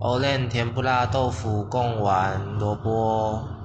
藕莲甜不辣豆腐贡丸萝卜。